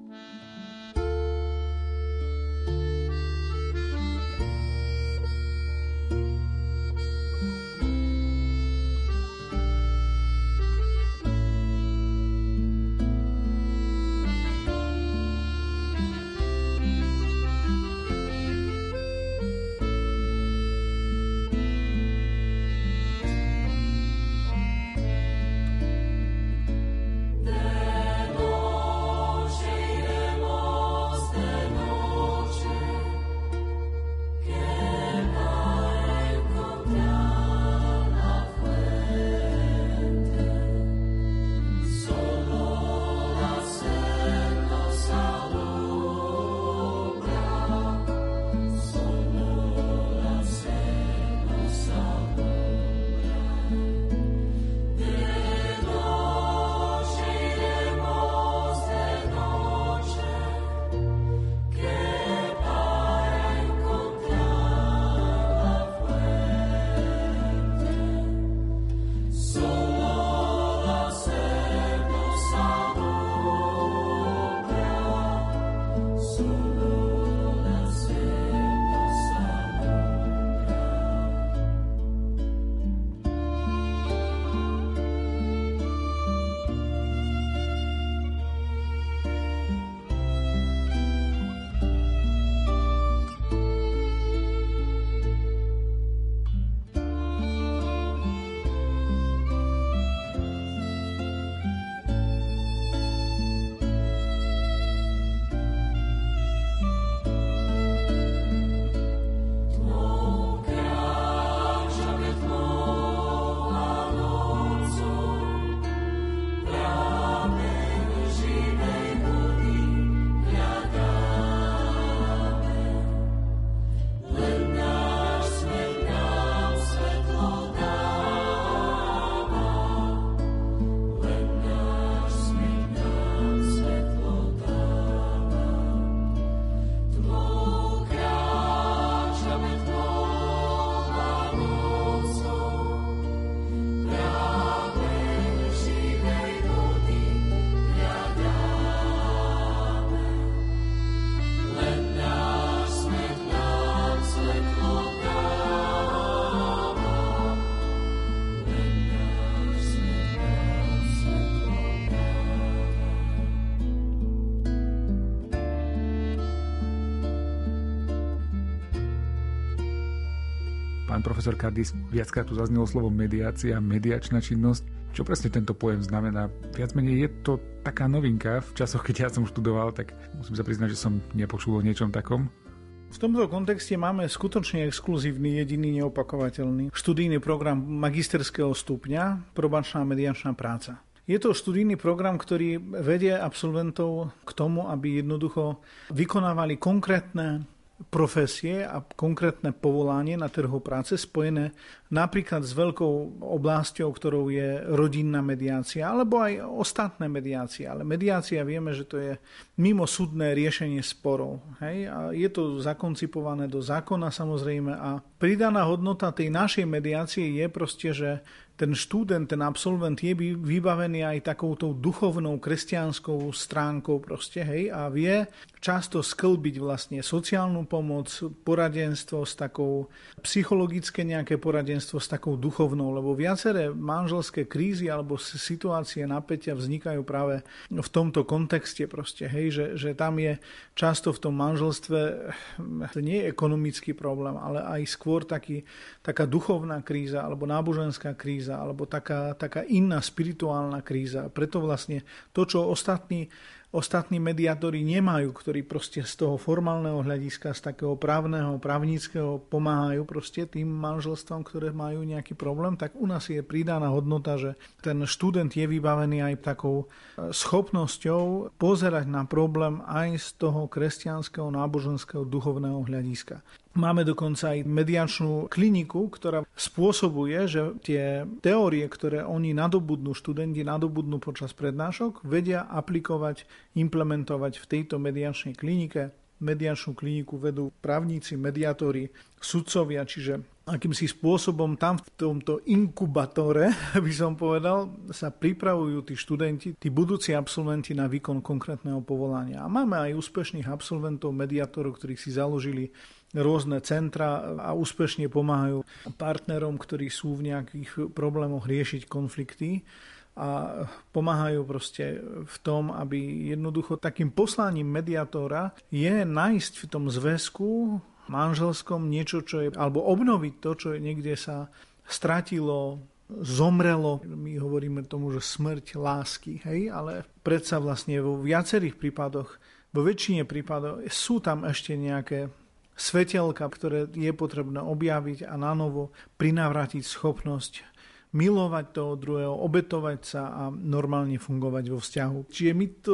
Pán profesor Kardis, viackrát tu zaznelo slovo mediácia, mediačná činnosť. Čo presne tento pojem znamená? Viac menej je to taká novinka. V časoch, keď ja som študoval, tak musím sa priznať, že som nepočul o niečom takom. V tomto kontexte máme skutočne exkluzívny, jediný neopakovateľný študijný program magisterského stupňa probačná mediačná práca. Je to študijný program, ktorý vedie absolventov k tomu, aby jednoducho vykonávali konkrétne profesie a konkrétne povolanie na trhu práce spojené napríklad s veľkou oblasťou, ktorou je rodinná mediácia, alebo aj ostatné mediácie. Ale mediácia vieme, že to je mimo súdne riešenie sporov. Hej? A je to zakoncipované do zákona samozrejme a pridaná hodnota tej našej mediácie je proste, že ten študent, ten absolvent je vybavený aj takouto duchovnou kresťanskou stránkou proste, hej, a vie často sklbiť vlastne sociálnu pomoc, poradenstvo s takou, psychologické nejaké poradenstvo s takou duchovnou, lebo viaceré manželské krízy alebo situácie napätia vznikajú práve v tomto kontexte proste, hej, že, že tam je často v tom manželstve, nie je ekonomický problém, ale aj skôr taký, taká duchovná kríza alebo náboženská kríza kríza alebo taká, taká iná spirituálna kríza. Preto vlastne to, čo ostatní ostatní mediátori nemajú, ktorí proste z toho formálneho hľadiska, z takého právneho, právnického pomáhajú proste tým manželstvom, ktoré majú nejaký problém, tak u nás je pridaná hodnota, že ten študent je vybavený aj takou e, schopnosťou pozerať na problém aj z toho kresťanského, náboženského, duchovného hľadiska. Máme dokonca aj mediačnú kliniku, ktorá spôsobuje, že tie teórie, ktoré oni nadobudnú, študenti nadobudnú počas prednášok, vedia aplikovať, implementovať v tejto mediačnej klinike. Mediačnú kliniku vedú právnici, mediátori, sudcovia, čiže akýmsi spôsobom tam v tomto inkubatore, [laughs] by som povedal, sa pripravujú tí študenti, tí budúci absolventi na výkon konkrétneho povolania. A máme aj úspešných absolventov, mediátorov, ktorí si založili rôzne centra a úspešne pomáhajú partnerom, ktorí sú v nejakých problémoch riešiť konflikty a pomáhajú proste v tom, aby jednoducho takým poslaním mediátora je nájsť v tom zväzku manželskom niečo, čo je, alebo obnoviť to, čo je niekde sa stratilo, zomrelo. My hovoríme tomu, že smrť lásky, hej, ale predsa vlastne vo viacerých prípadoch, vo väčšine prípadov sú tam ešte nejaké svetelka, ktoré je potrebné objaviť a na novo prinavrátiť schopnosť milovať toho druhého, obetovať sa a normálne fungovať vo vzťahu. Čiže my to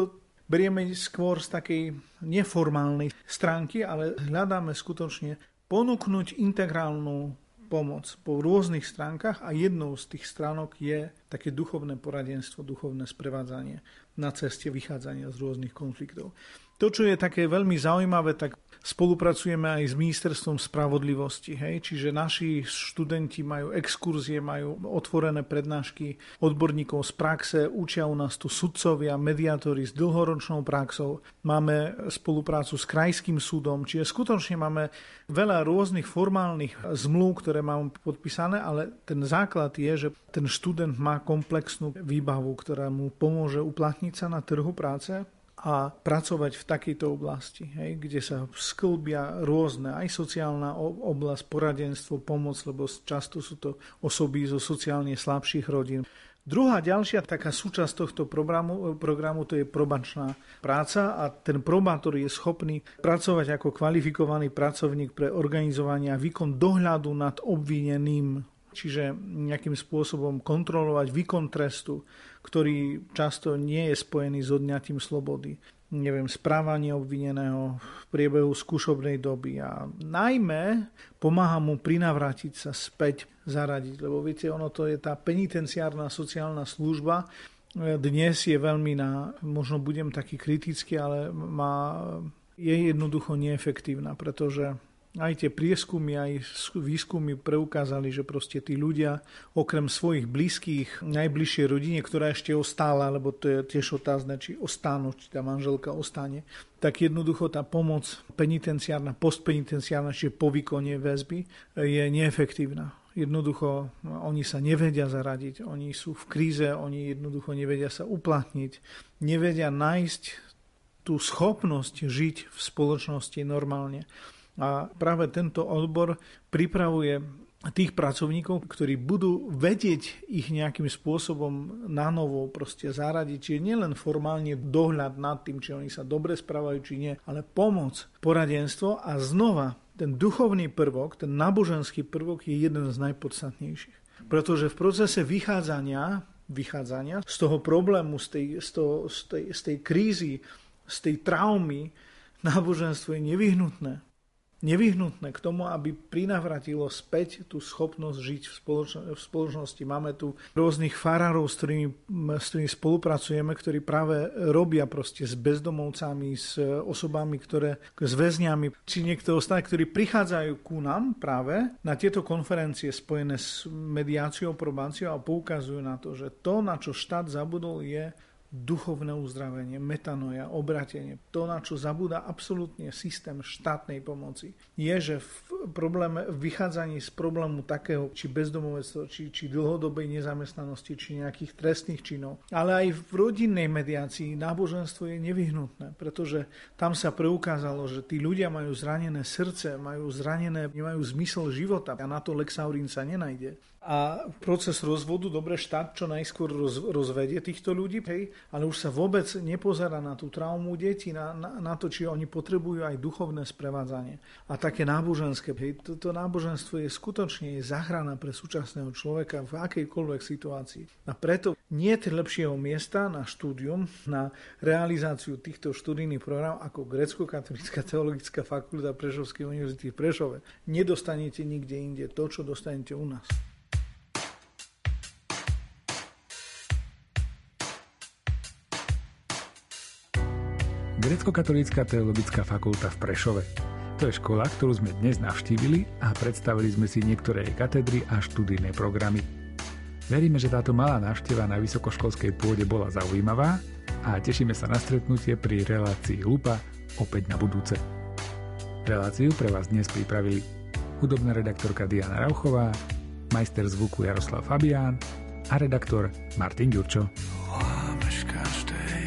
berieme skôr z takej neformálnej stránky, ale hľadáme skutočne ponúknuť integrálnu pomoc po rôznych stránkach a jednou z tých stránok je také duchovné poradenstvo, duchovné sprevádzanie na ceste vychádzania z rôznych konfliktov. To, čo je také veľmi zaujímavé, tak spolupracujeme aj s Ministerstvom spravodlivosti. Hej? Čiže naši študenti majú exkurzie, majú otvorené prednášky odborníkov z praxe, učia u nás tu sudcovia, mediátori s dlhoročnou praxou. Máme spoluprácu s krajským súdom, čiže skutočne máme veľa rôznych formálnych zmluv, ktoré máme podpísané, ale ten základ je, že ten študent má komplexnú výbavu, ktorá mu pomôže uplatniť sa na trhu práce, a pracovať v takejto oblasti, hej, kde sa sklbia rôzne, aj sociálna oblasť, poradenstvo, pomoc, lebo často sú to osoby zo sociálne slabších rodín. Druhá ďalšia taká súčasť tohto programu, programu to je probačná práca a ten probátor je schopný pracovať ako kvalifikovaný pracovník pre organizovanie a výkon dohľadu nad obvineným, čiže nejakým spôsobom kontrolovať výkon trestu, ktorý často nie je spojený s odňatím slobody. Neviem, správanie obvineného v priebehu skúšobnej doby. A najmä pomáha mu prinavrátiť sa späť zaradiť, lebo viete, ono to je tá penitenciárna sociálna služba, dnes je veľmi na, možno budem taký kritický, ale má, je jednoducho neefektívna, pretože aj tie prieskumy, aj výskumy preukázali, že proste tí ľudia, okrem svojich blízkych, najbližšej rodine, ktorá ešte ostála, lebo to je tiež otázne, či ostanú, či tá manželka ostane, tak jednoducho tá pomoc penitenciárna, postpenitenciárna, čiže po výkone väzby, je neefektívna. Jednoducho oni sa nevedia zaradiť, oni sú v kríze, oni jednoducho nevedia sa uplatniť, nevedia nájsť tú schopnosť žiť v spoločnosti normálne. A práve tento odbor pripravuje tých pracovníkov, ktorí budú vedieť ich nejakým spôsobom na novo proste zaradiť, čiže nielen formálne dohľad nad tým, či oni sa dobre správajú, či nie, ale pomoc, poradenstvo a znova ten duchovný prvok, ten náboženský prvok je jeden z najpodstatnejších. Pretože v procese vychádzania, vychádzania z toho problému, z tej, z, toho, z, tej, z tej krízy, z tej traumy, náboženstvo je nevyhnutné nevyhnutné k tomu, aby prinavratilo späť tú schopnosť žiť v, spoločno- v spoločnosti. Máme tu rôznych farárov, s ktorými, s ktorými spolupracujeme, ktorí práve robia proste s bezdomovcami, s osobami, ktoré, s väzňami, či niekto ostatní, ktorí prichádzajú ku nám práve na tieto konferencie spojené s mediáciou, probáciou a poukazujú na to, že to, na čo štát zabudol, je duchovné uzdravenie, metanoja, obratenie. To, na čo zabúda absolútne systém štátnej pomoci, je, že v probléme, v vychádzaní z problému takého, či bezdomovectva, či, či dlhodobej nezamestnanosti, či nejakých trestných činov, ale aj v rodinnej mediácii náboženstvo je nevyhnutné, pretože tam sa preukázalo, že tí ľudia majú zranené srdce, majú zranené, nemajú zmysel života. A na to Lex sa nenajde a proces rozvodu dobre štát čo najskôr roz, rozvedie týchto ľudí, hej, ale už sa vôbec nepozerá na tú traumu detí, na, na, na to, či oni potrebujú aj duchovné sprevádzanie. A také náboženské. Hej, toto náboženstvo je skutočne je zachrana pre súčasného človeka v akejkoľvek situácii. A preto nie je lepšieho miesta na štúdium, na realizáciu týchto študijných programov ako Grecko-katolická teologická fakulta Prešovskej univerzity v Prešove. Nedostanete nikde inde to, čo dostanete u nás. Grecko-katolícka teologická fakulta v Prešove. To je škola, ktorú sme dnes navštívili a predstavili sme si niektoré katedry a študijné programy. Veríme, že táto malá návšteva na vysokoškolskej pôde bola zaujímavá a tešíme sa na stretnutie pri relácii Lupa opäť na budúce. Reláciu pre vás dnes pripravili hudobná redaktorka Diana Rauchová, majster zvuku Jaroslav Fabián a redaktor Martin Ďurčo. Lámeš každé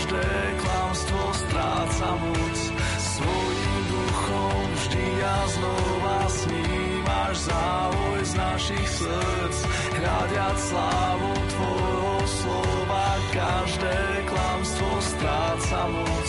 každé klamstvo stráca moc. Svojím duchom vždy a znova snímaš závoj z našich srdc, hľadiac slávu tvojho slova, každé klamstvo stráca moc.